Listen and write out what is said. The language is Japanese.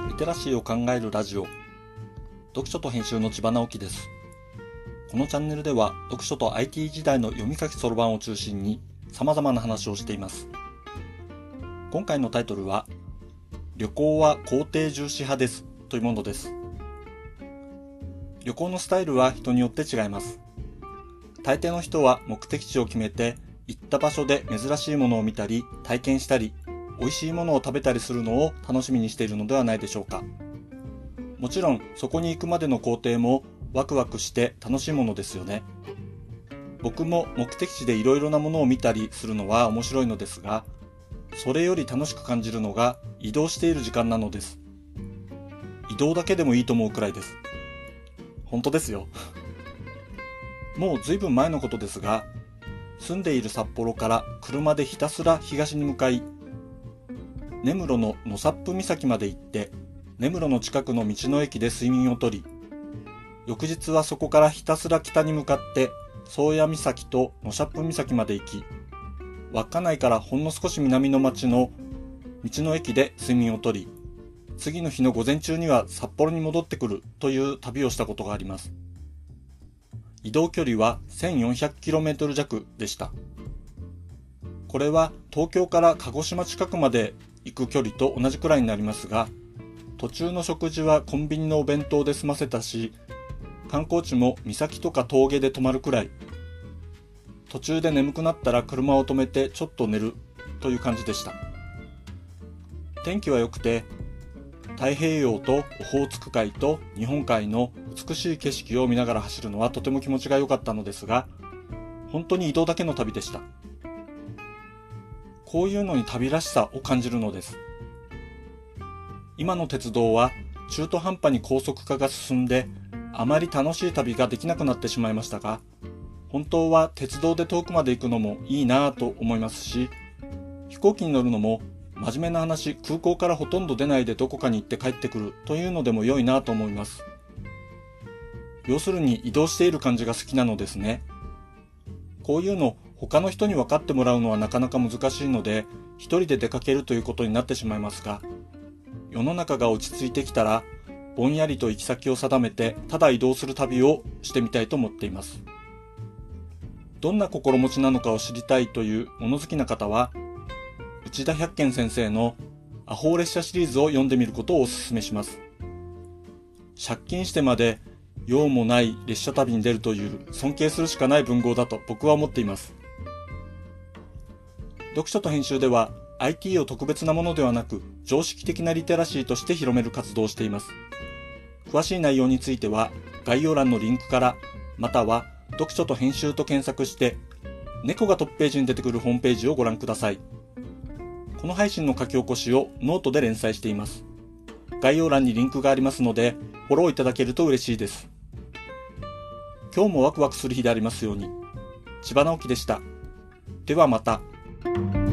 のリテラシーを考えるラジオ。読書と編集の千葉直樹です。このチャンネルでは読書と IT 時代の読み書きそろばんを中心に様々な話をしています。今回のタイトルは旅行は工程重視派です。というものです。旅行のスタイルは人によって違います。大抵の人は目的地を決めて行った場所で珍しいものを見たり体験したり美味しいものを食べたりするのを楽しみにしているのではないでしょうか。もちろんそこに行くまでの工程もワクワクして楽しいものですよね。僕も目的地でいろいろなものを見たりするのは面白いのですが、それより楽しく感じるのが移動している時間なのです。移動だけでもいいと思うくらいです。本当ですよ。もう随分前のことですが、住んでいる札幌から車でひたすら東に向かい、根室の野サップ岬まで行って、根室の近くの道の駅で睡眠をとり、翌日はそこからひたすら北に向かって、宗谷岬と野サップ岬まで行き、稚内からほんの少し南の町の道の駅で睡眠をとり、次の日の午前中には札幌に戻ってくるという旅をしたことがあります。移動距離は 1400km 弱でした。これは東京から鹿児島近くまで行く距離と同じくらいになりますが、途中の食事はコンビニのお弁当で済ませたし、観光地も岬とか峠で泊まるくらい、途中で眠くなったら車を止めてちょっと寝るという感じでした。天気は良くて、太平洋とオホーツク海と日本海の美しい景色を見ながら走るのはとても気持ちが良かったのですが、本当に移動だけの旅でした。こういうのに旅らしさを感じるのです。今の鉄道は中途半端に高速化が進んであまり楽しい旅ができなくなってしまいましたが、本当は鉄道で遠くまで行くのもいいなぁと思いますし、飛行機に乗るのも真面目な話、空港からほとんど出ないでどこかに行って帰ってくるというのでも良いなと思います。要するに移動している感じが好きなのですね。こういうの他の人に分かってもらうのはなかなか難しいので、一人で出かけるということになってしまいますが、世の中が落ち着いてきたら、ぼんやりと行き先を定めて、ただ移動する旅をしてみたいと思っています。どんな心持ちなのかを知りたいという物好きな方は、内田百軒先生のアホ列車シリーズを読んでみることをお勧めします。借金してまで用もない列車旅に出るという尊敬するしかない文豪だと僕は思っています。読書と編集では IT を特別なものではなく常識的なリテラシーとして広める活動をしています。詳しい内容については概要欄のリンクからまたは読書と編集と検索して猫がトップページに出てくるホームページをご覧ください。この配信の書き起こしをノートで連載しています。概要欄にリンクがありますのでフォローいただけると嬉しいです。今日もワクワクする日でありますように。千葉直樹でした。ではまた。thank you